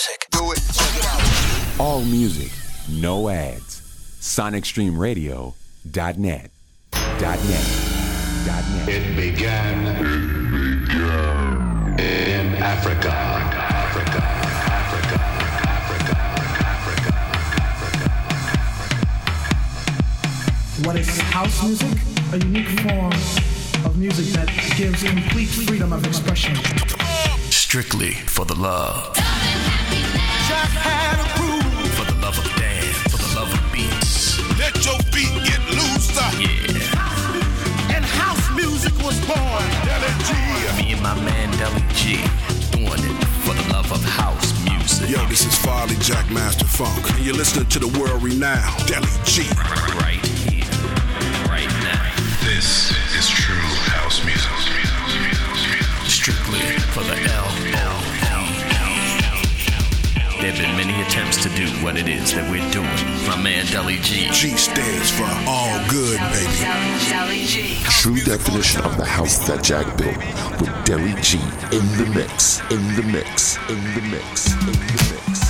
music. Do it. All music, no ads. SonicStreamRadio.net. .net. .net. It began, in Africa. Africa. Africa. Africa. Africa. What is house music? A unique form of music that gives complete freedom of expression. Strictly for the love. Just had a groove. For the love of dance. For the love of beats. Let your beat get loose. Uh. Yeah. And house music was born. Deli G. Me and my man Deli G. Doing it for the love of house music. Yo, this is Farley Jackmaster Funk. And you're listening to the world renowned Deli G. Right here. Right now. This is true house music. Strictly for the L O There have been many attempts to do what it is that we're doing. My man Deli G. G stands for all good, baby. True definition of the house that Jack built with Deli G in the mix, in the mix, in the mix, in the mix.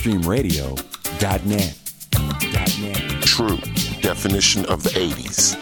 SonicStreamRadio.net. .net. True definition of the 80s.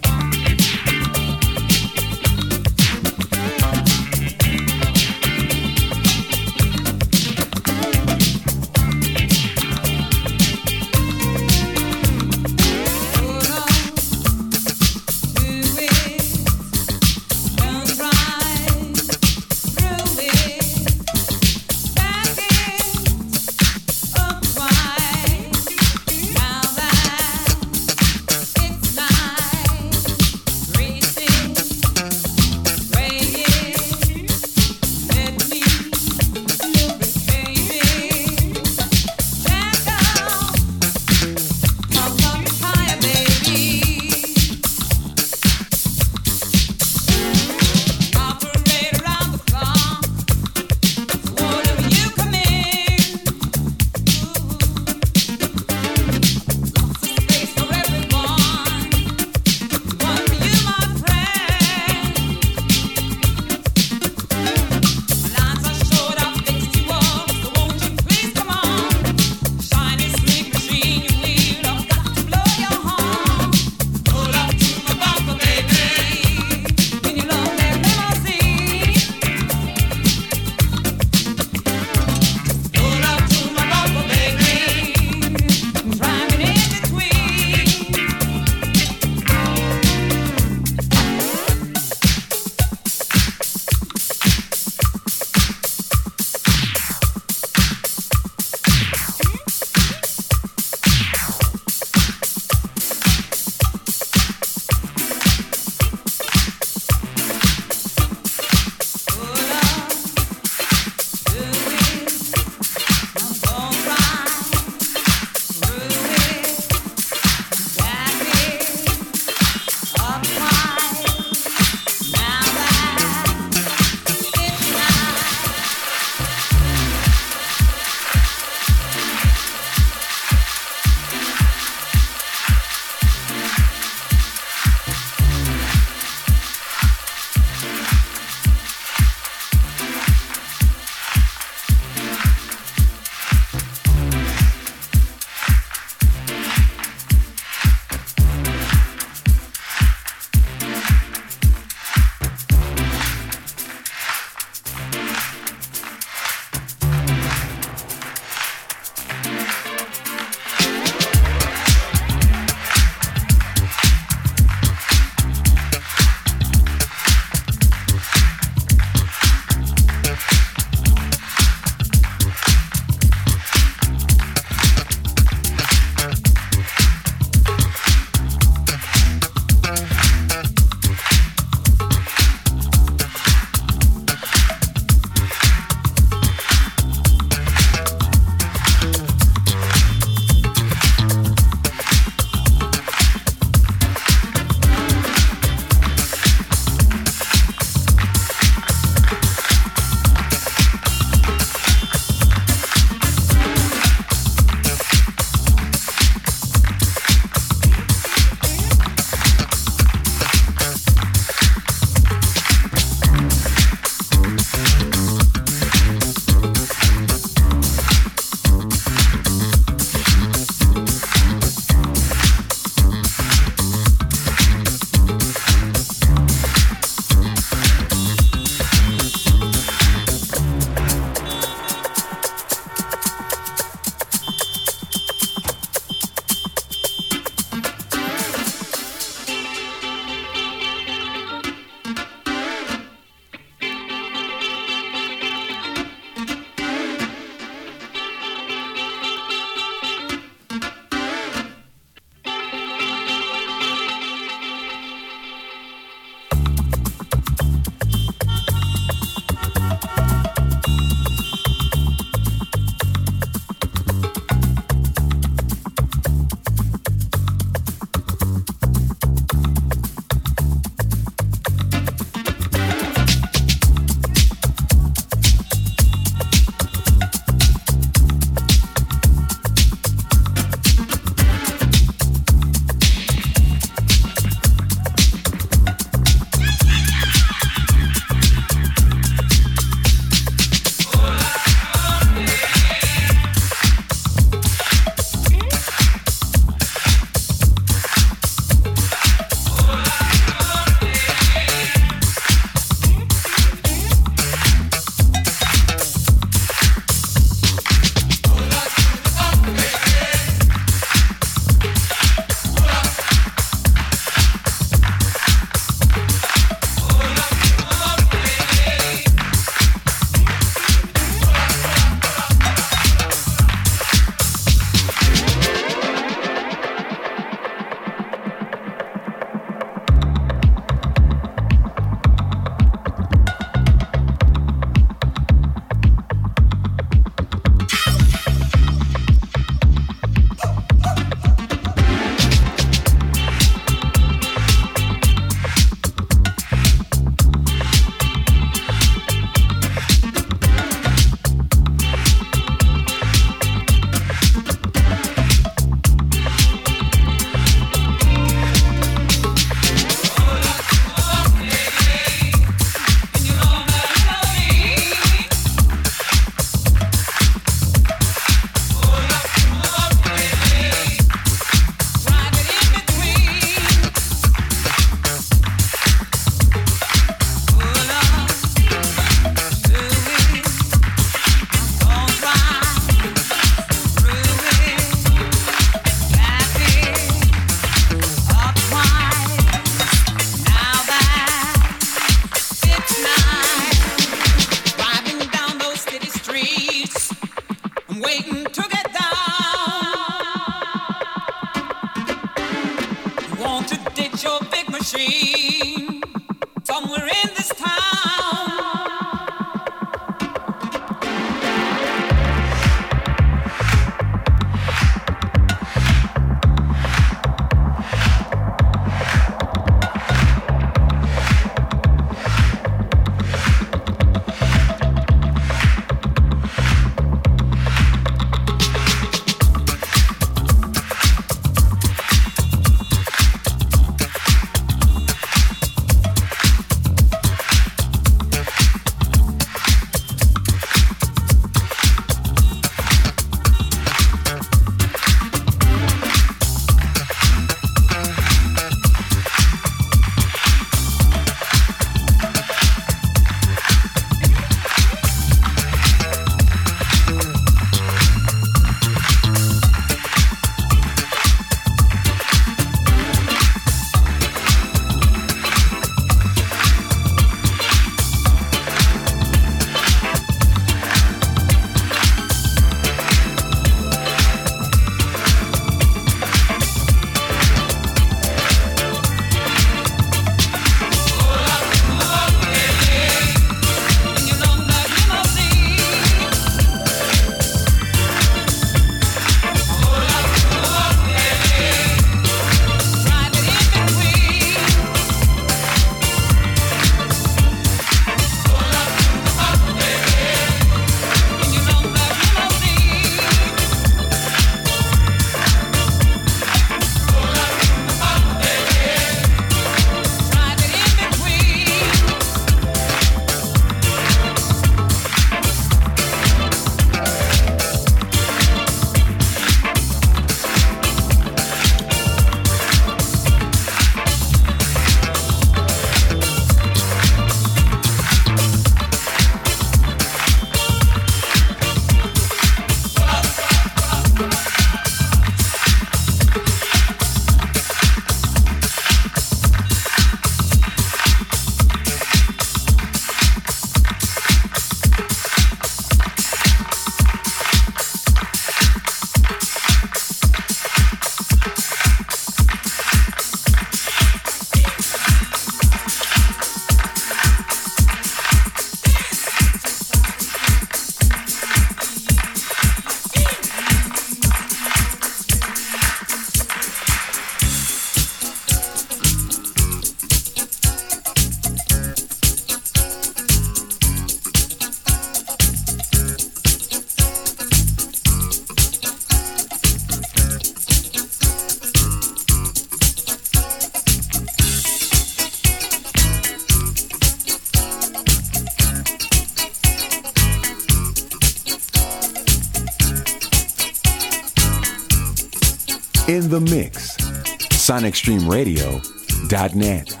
In the mix. SonicStreamRadio.net.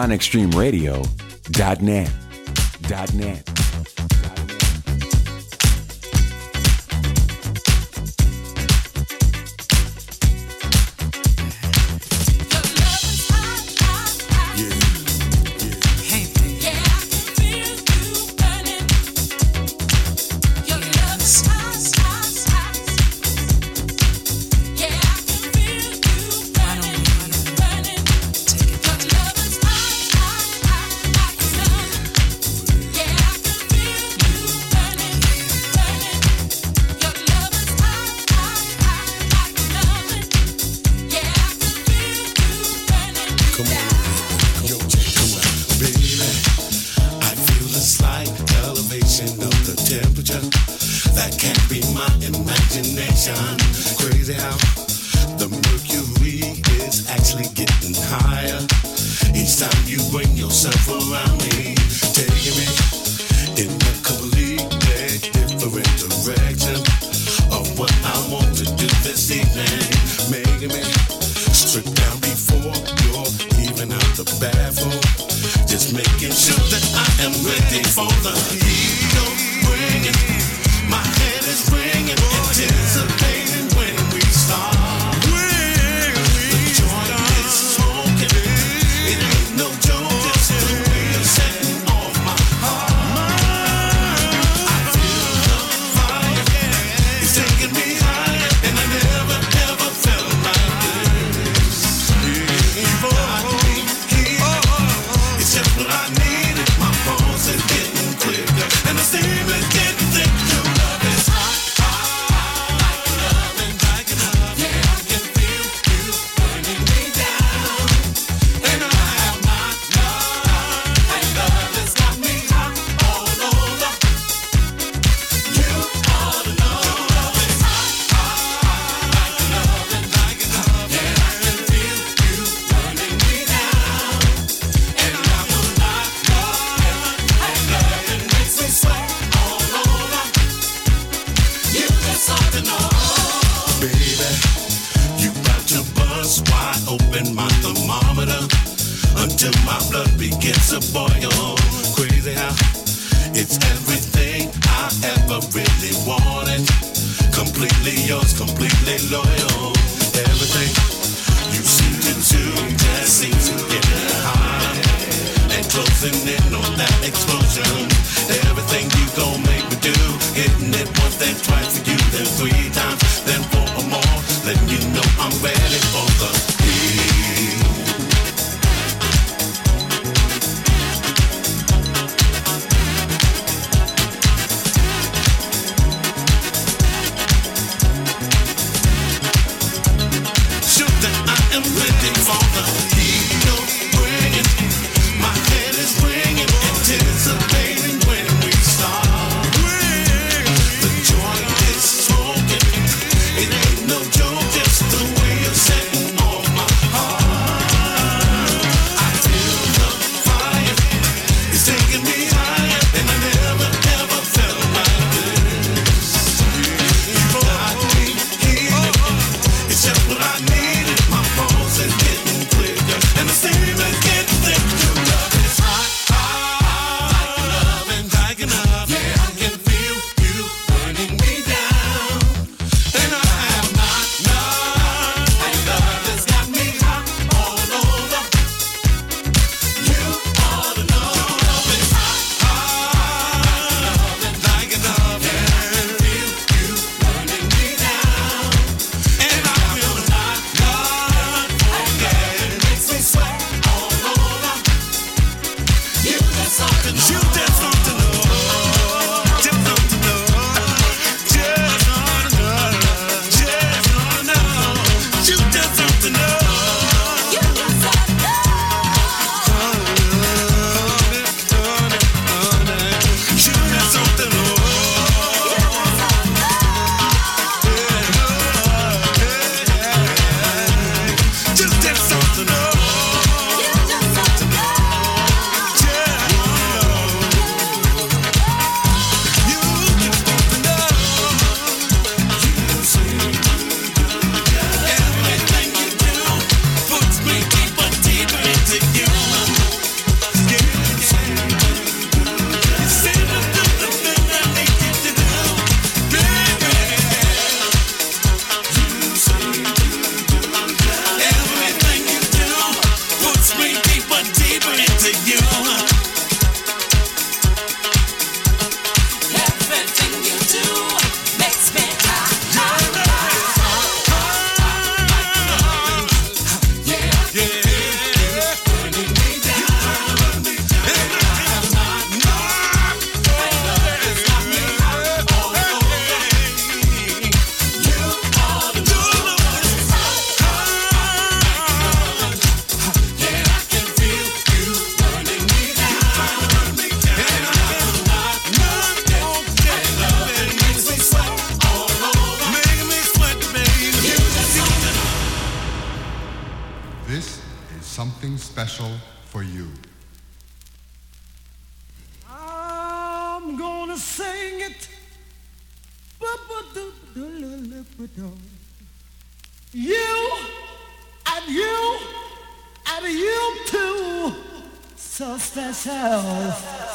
sonicstreamradio.net. .net. in my thermometer until my blood begins to boil. Crazy how it's everything I ever really wanted. Completely yours, completely loyal. Everything you seem to do just seems to get high and closing in on that explosion. Everything you gon' make me do, hitting it once, then twice for you, then three times, then four or more, letting you know I'm ready for. You and you too, so special.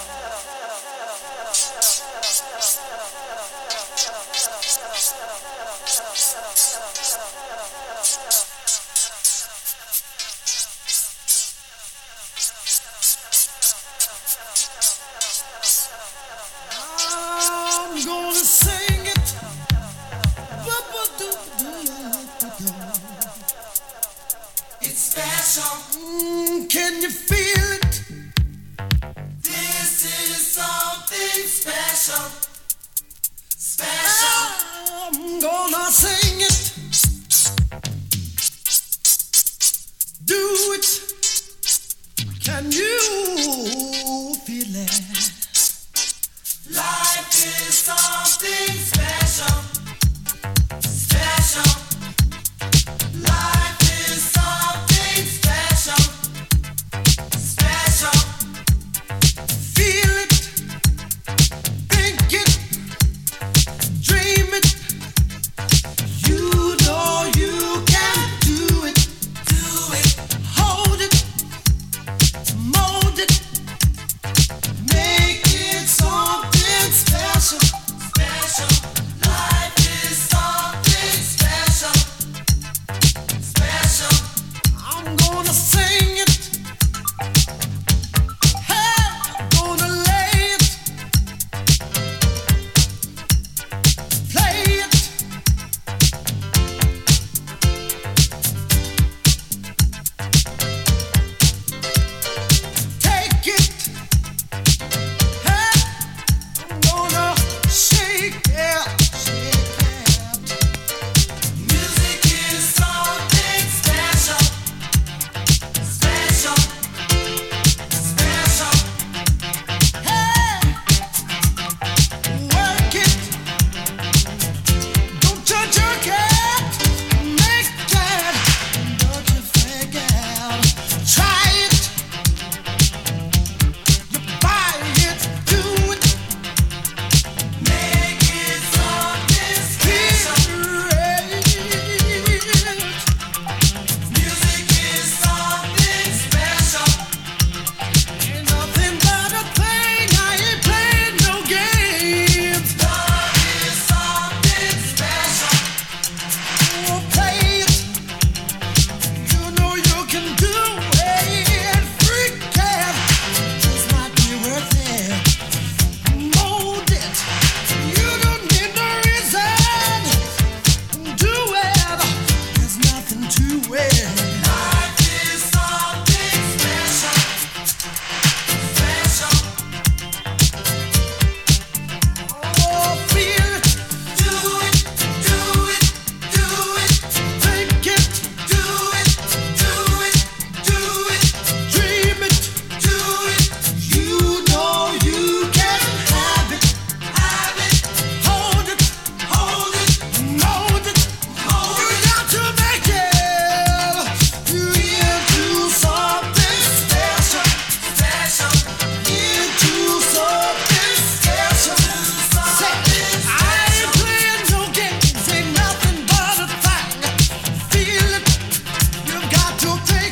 to take.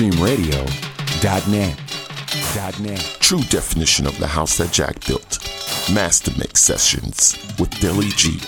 SonicStreamRadio.net. .net. True definition of the house that Jack built. Master Mix Sessions with Dilly G.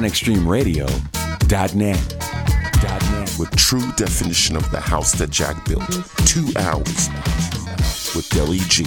sonicstreamradio.net with true definition of the house that Jack built. Two hours with Deli G.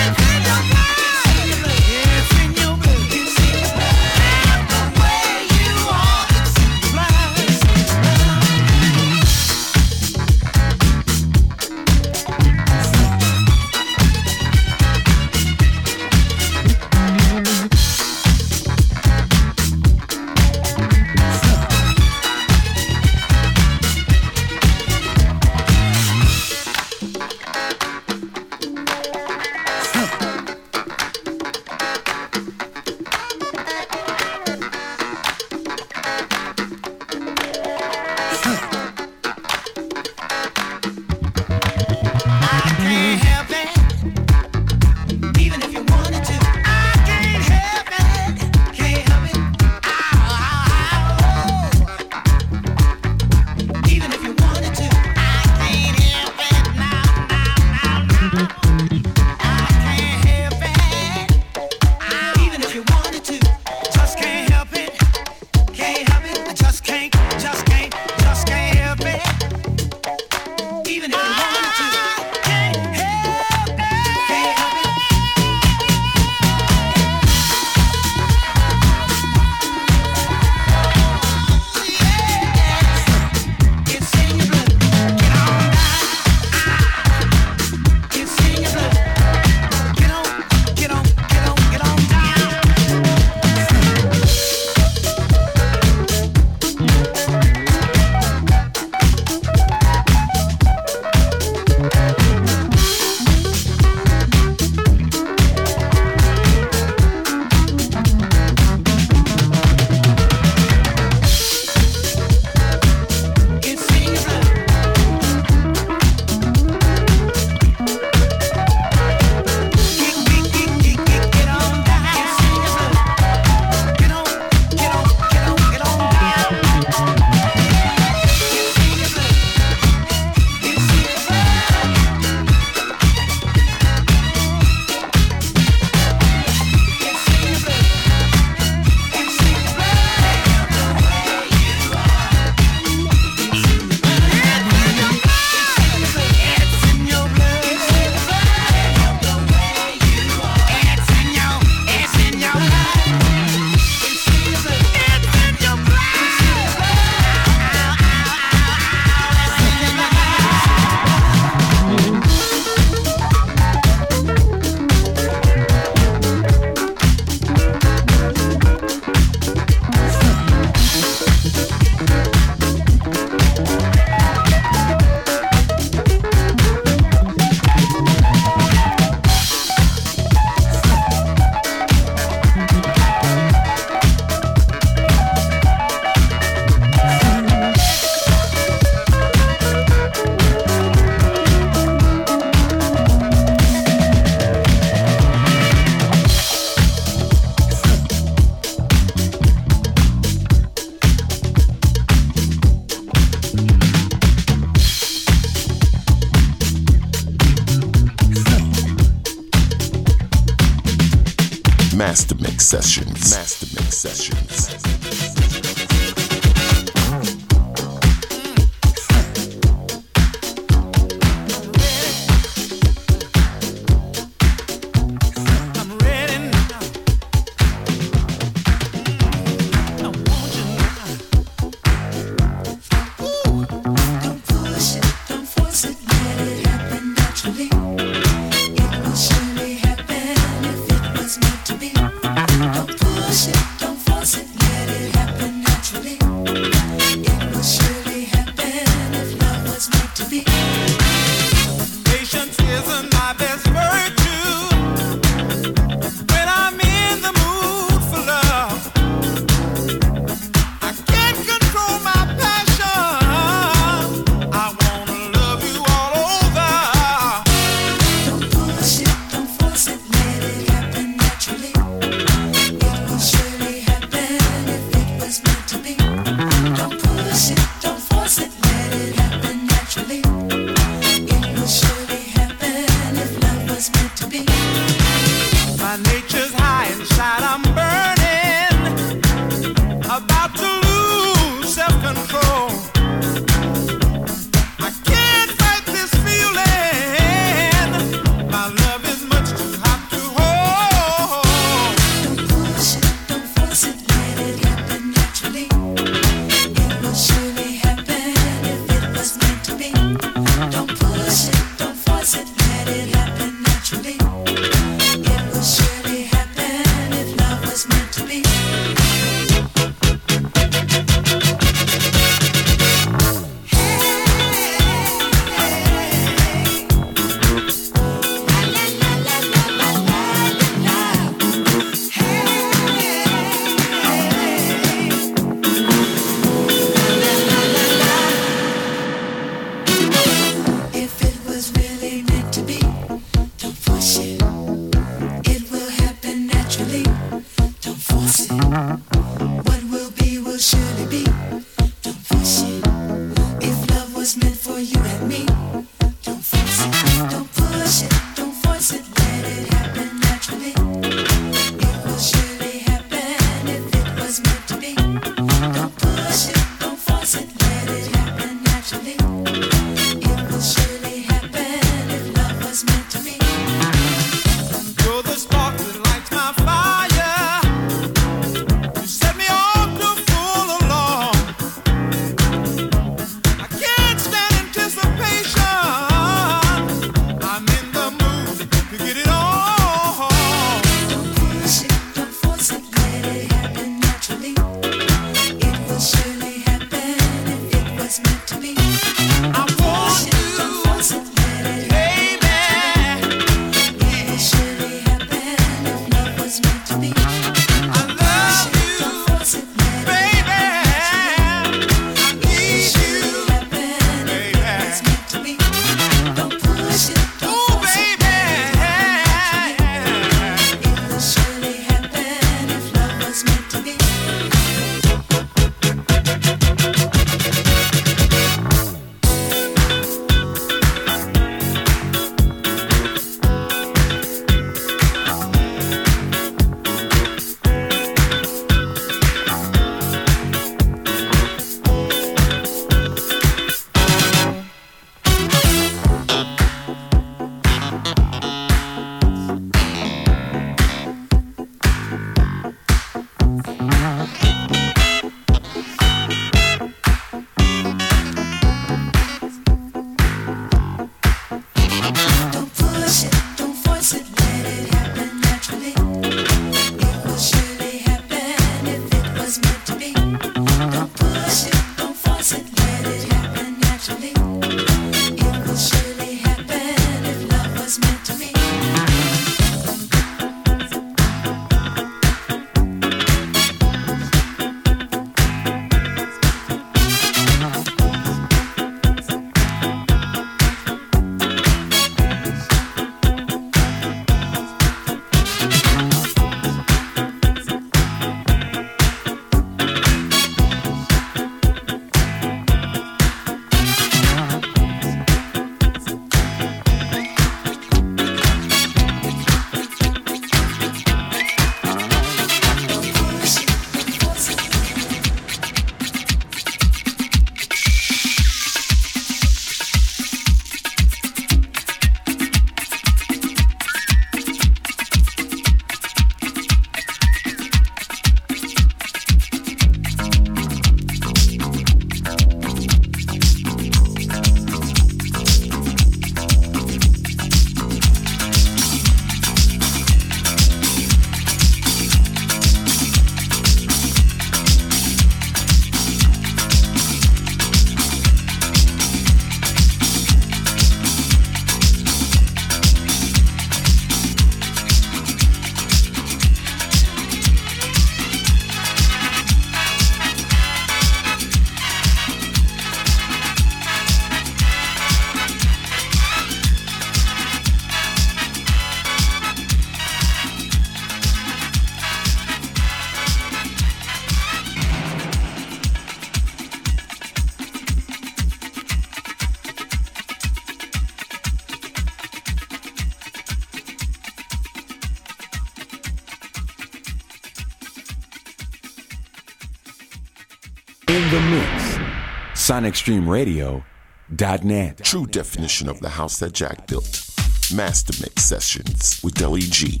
SonicStreamRadio.net. True definition of the house that Jack built. Master Mix Sessions with Deli G.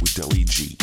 With Deli G.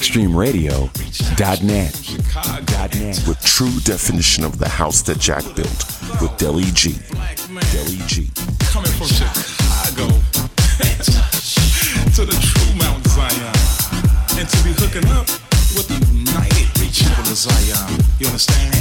extremeradio.net. With true definition of the house that Jack built with Deli G. Deli G. Coming from Chicago to the true Mount Zion and to be hooking up with the United Reachable Zion. You understand?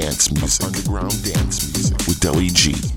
Dance music. underground dance music with Deli G.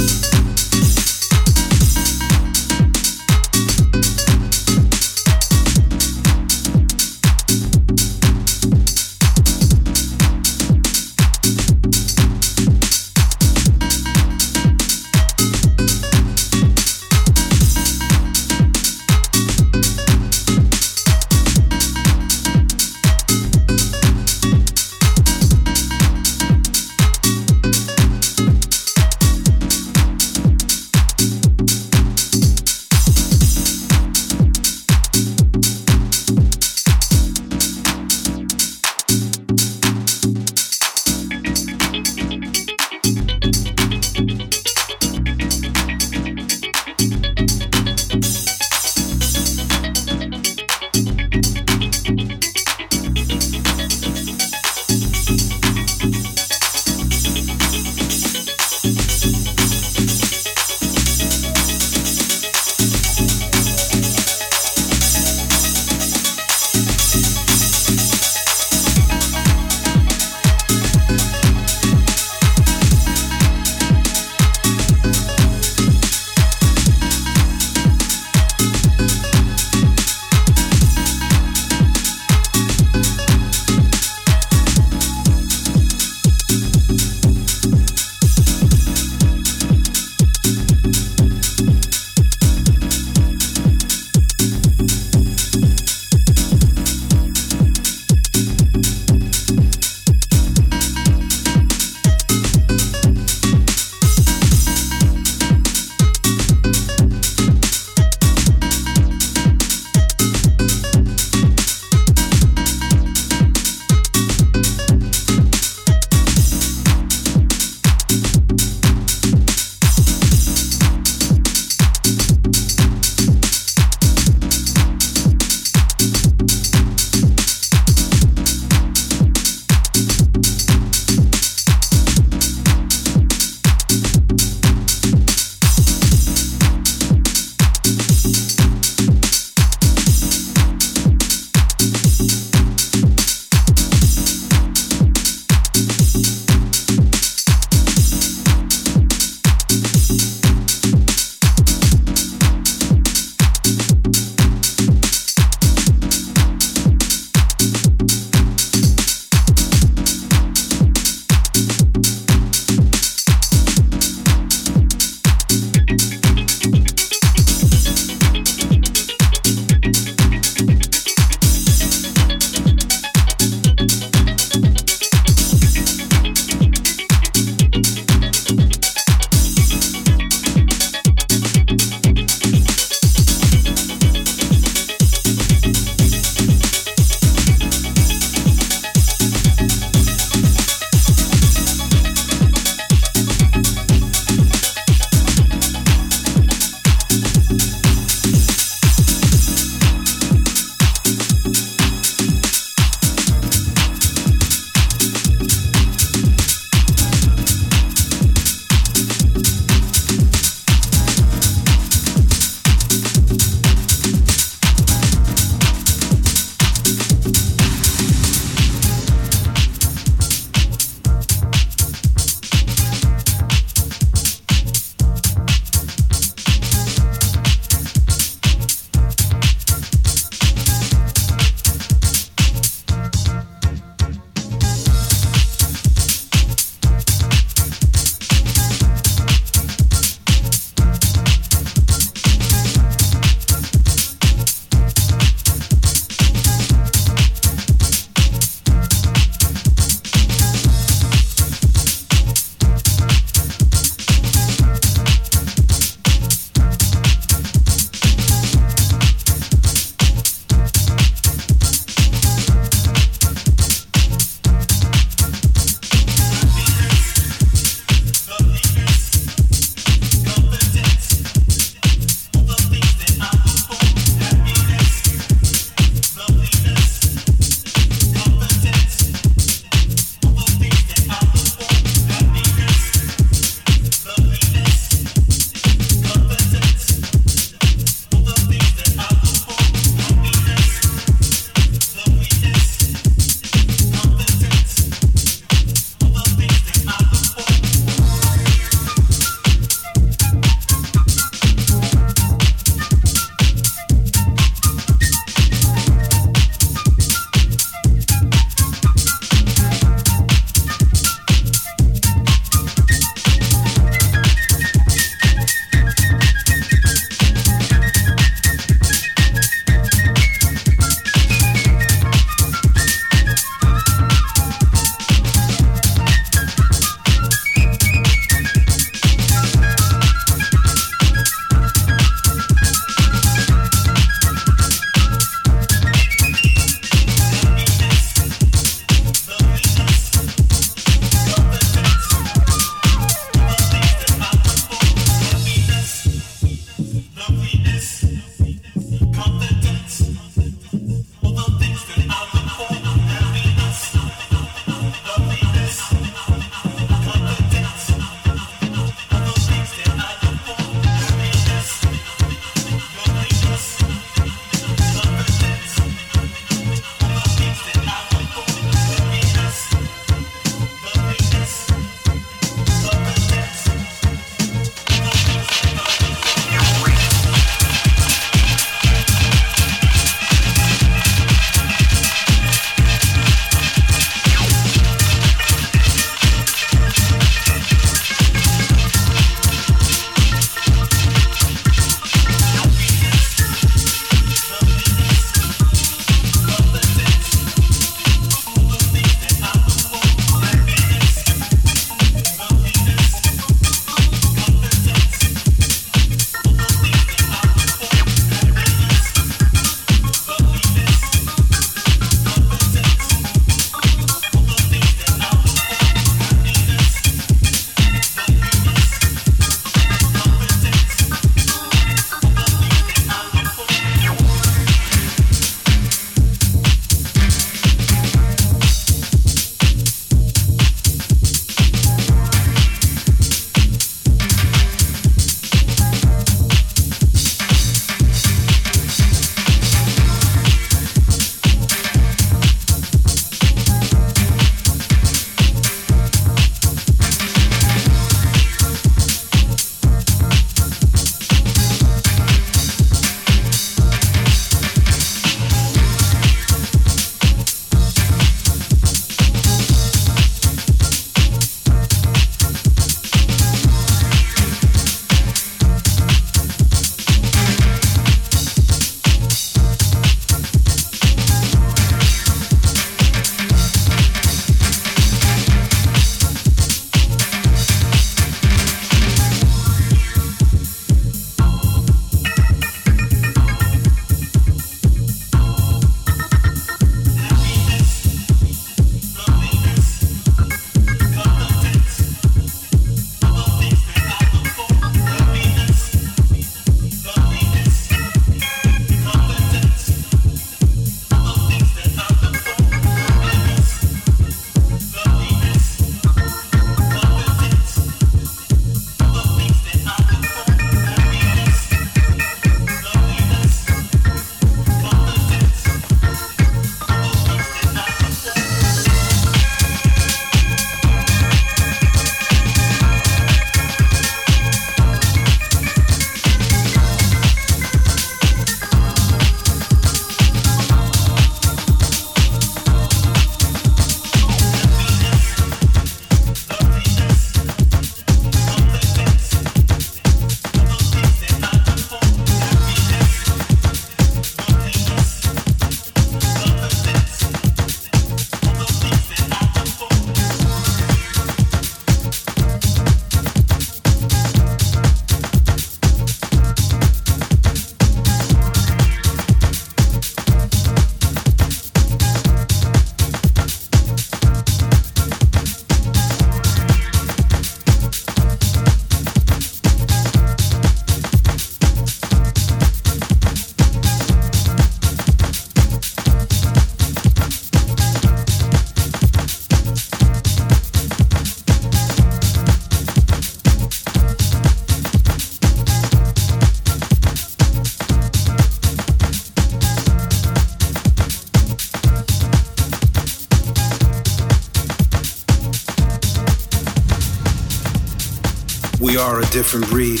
a different breed.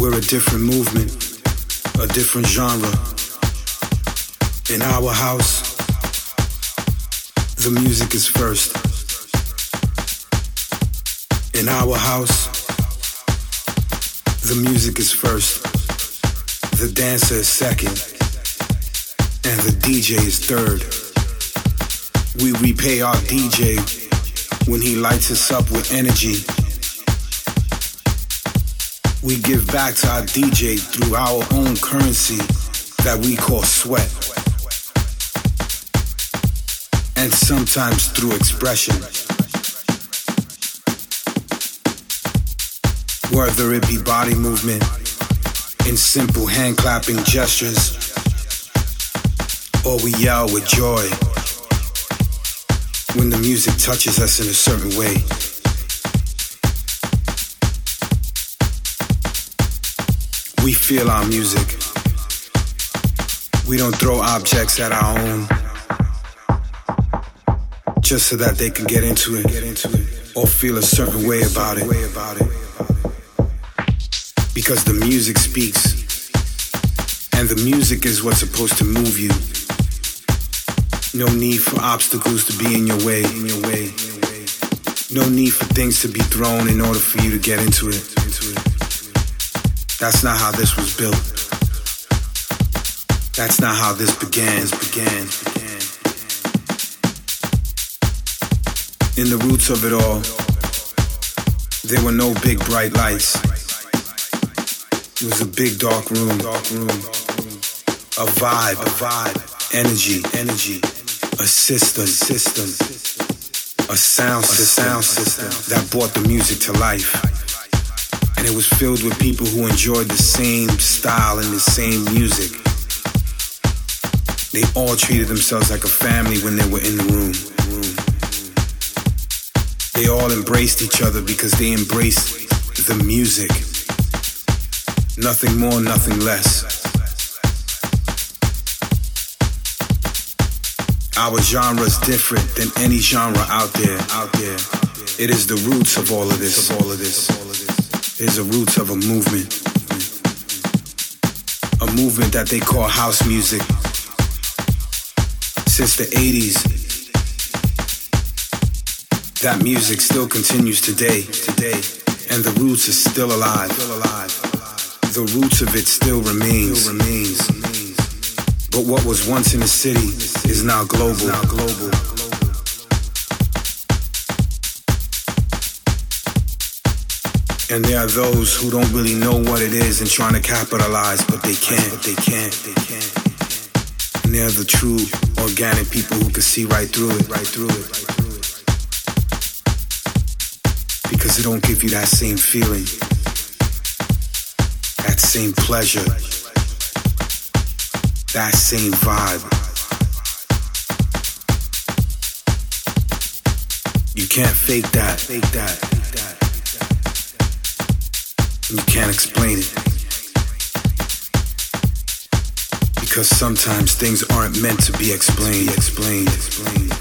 We're a different movement, a different genre. In our house, the music is first. In our house, the music is first. The dancer is second. And the DJ is third. We repay our DJ when he lights us up with energy. We give back to our DJ through our own currency that we call sweat. And sometimes through expression. Whether it be body movement, in simple hand clapping gestures, or we yell with joy when the music touches us in a certain way. We feel our music. We don't throw objects at our own just so that they can get into it or feel a certain way about it. Because the music speaks and the music is what's supposed to move you. No need for obstacles to be in your way, in your way. No need for things to be thrown in order for you to get into it. That's not how this was built. That's not how this began. began. In the roots of it all, there were no big bright lights. It was a big dark room, dark room. A vibe, a vibe, energy, energy, a system, system, a sound, a sound system that brought the music to life. And it was filled with people who enjoyed the same style and the same music. They all treated themselves like a family when they were in the room. They all embraced each other because they embraced the music. Nothing more, nothing less. Our genre is different than any genre out there. Out there, it is the roots of all of this. Of all of this, it is the roots of a movement. A movement that they call house music. Since the 80s, that music still continues today. Today, and the roots are still alive. Still alive. The roots of it still remains. Still remains. But what was once in the city is now global. Now global. And there are those who don't really know what it is and trying to capitalize, but they can't. But they can't. They can't. And they're the true organic people who can see right through it. Right through it. Because it don't give you that same feeling, that same pleasure, that same vibe. You can't fake that. Fake that. You can't explain it. Because sometimes things aren't meant to be explained. Explained. Explained.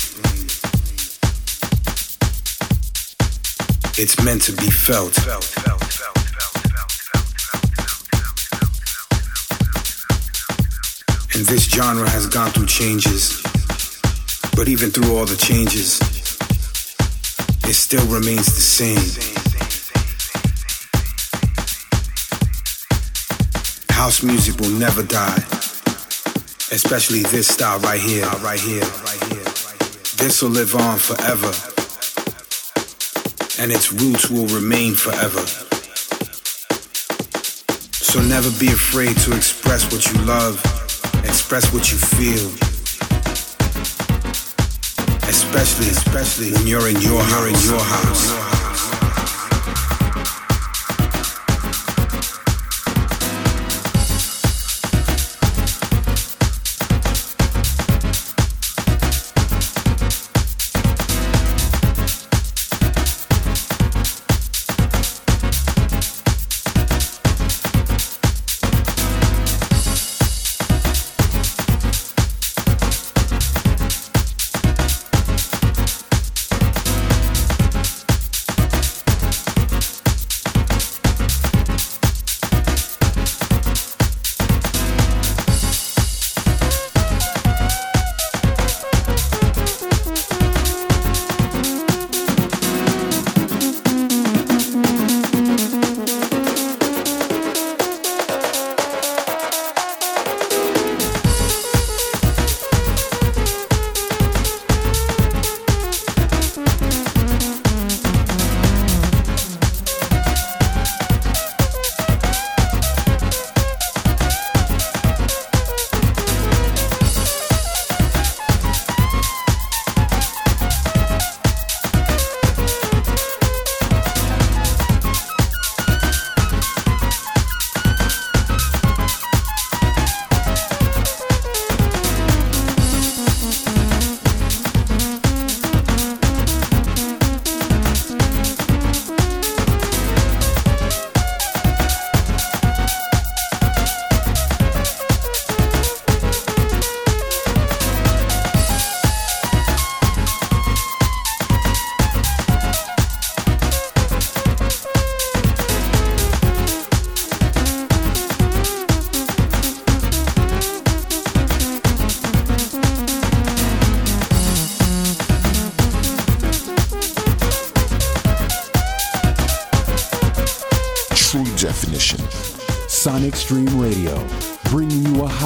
It's meant to be felt. And this genre has gone through changes. But even through all the changes, it still remains the same. House music will never die. Especially this style right here, right here. This will live on forever. And its roots will remain forever. So never be afraid to express what you love, express what you feel. Especially, especially when you're in your house, in your house.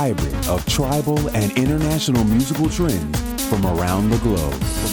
Hybrid of tribal and international musical trends from around the globe.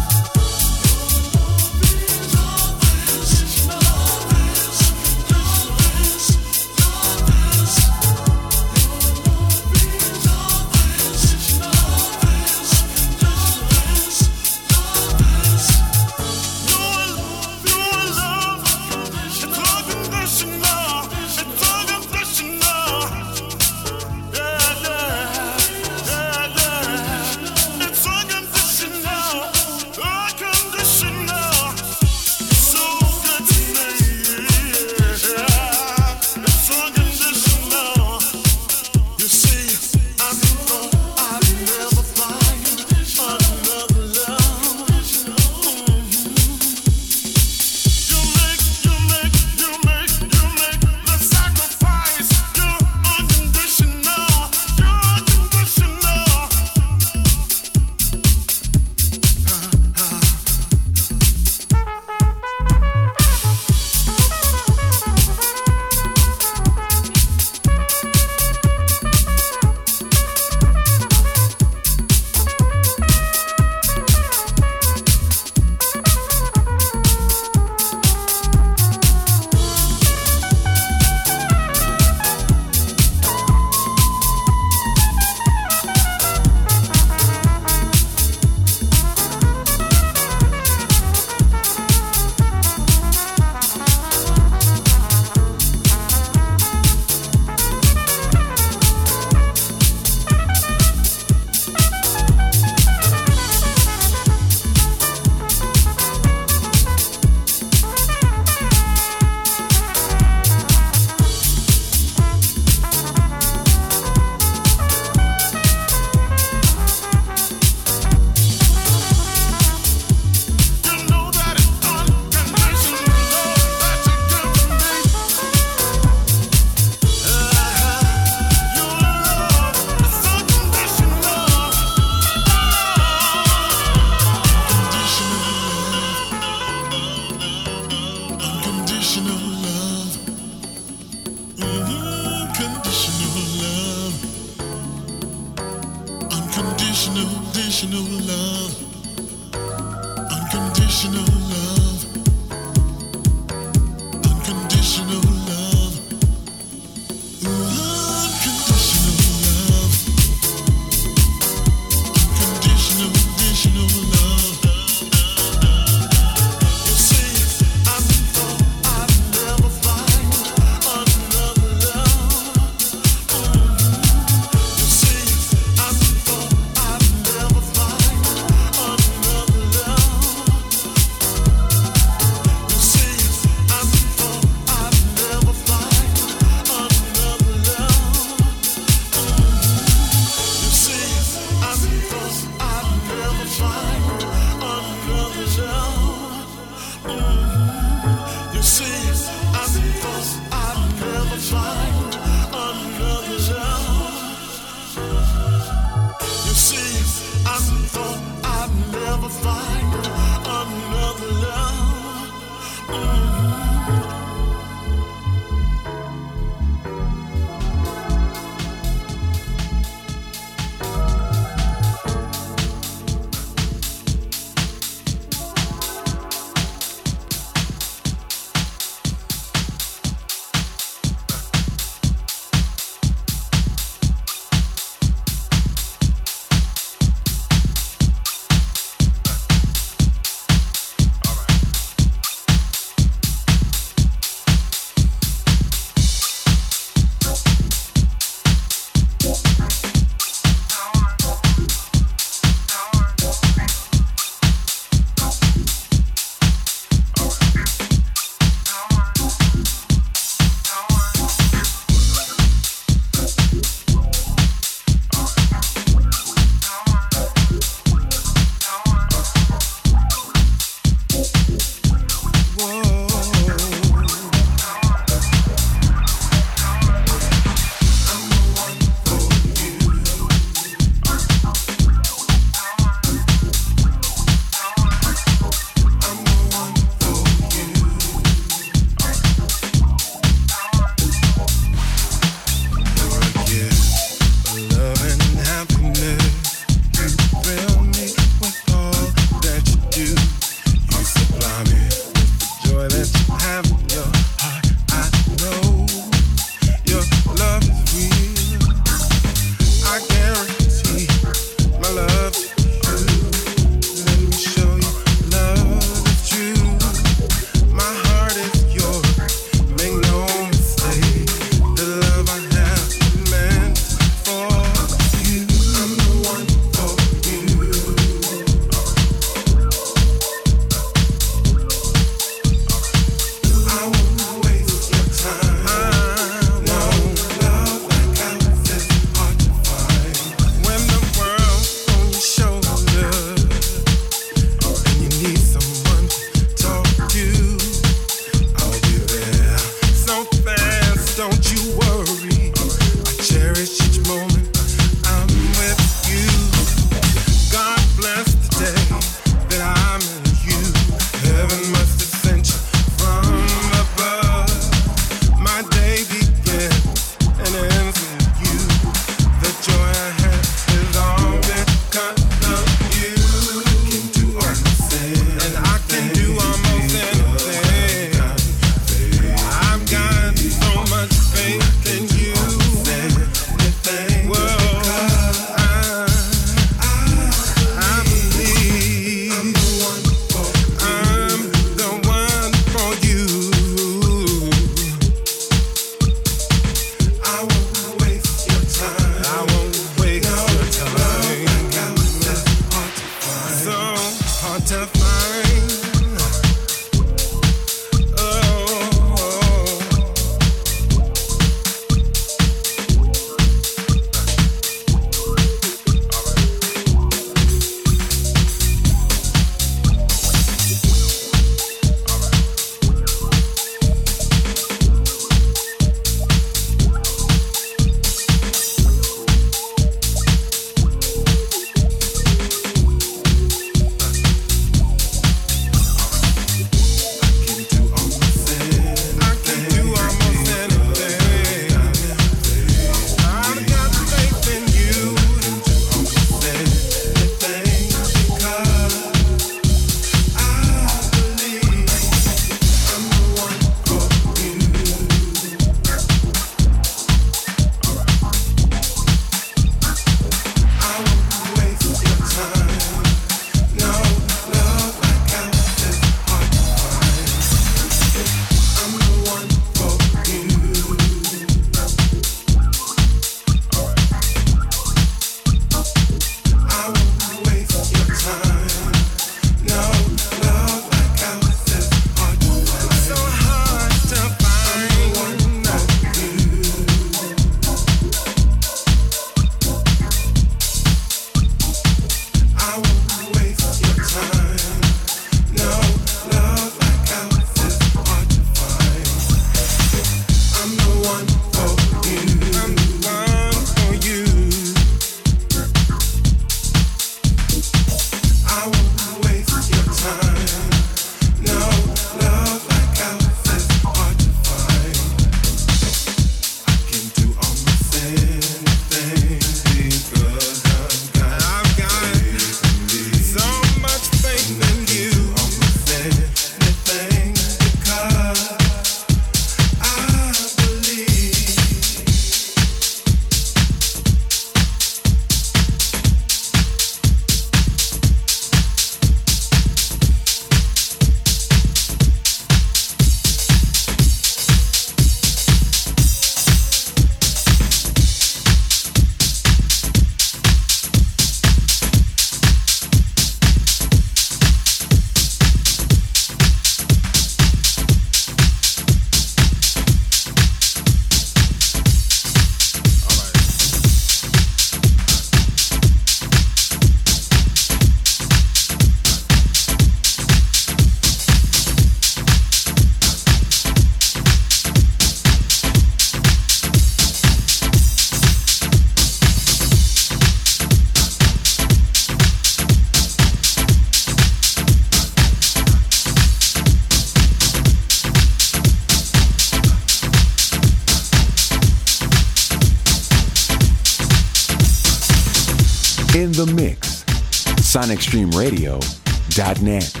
SonicStreamRadio.net.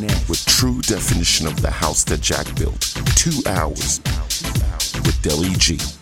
.net. With true definition of the house that Jack built. Two hours with. Deli G.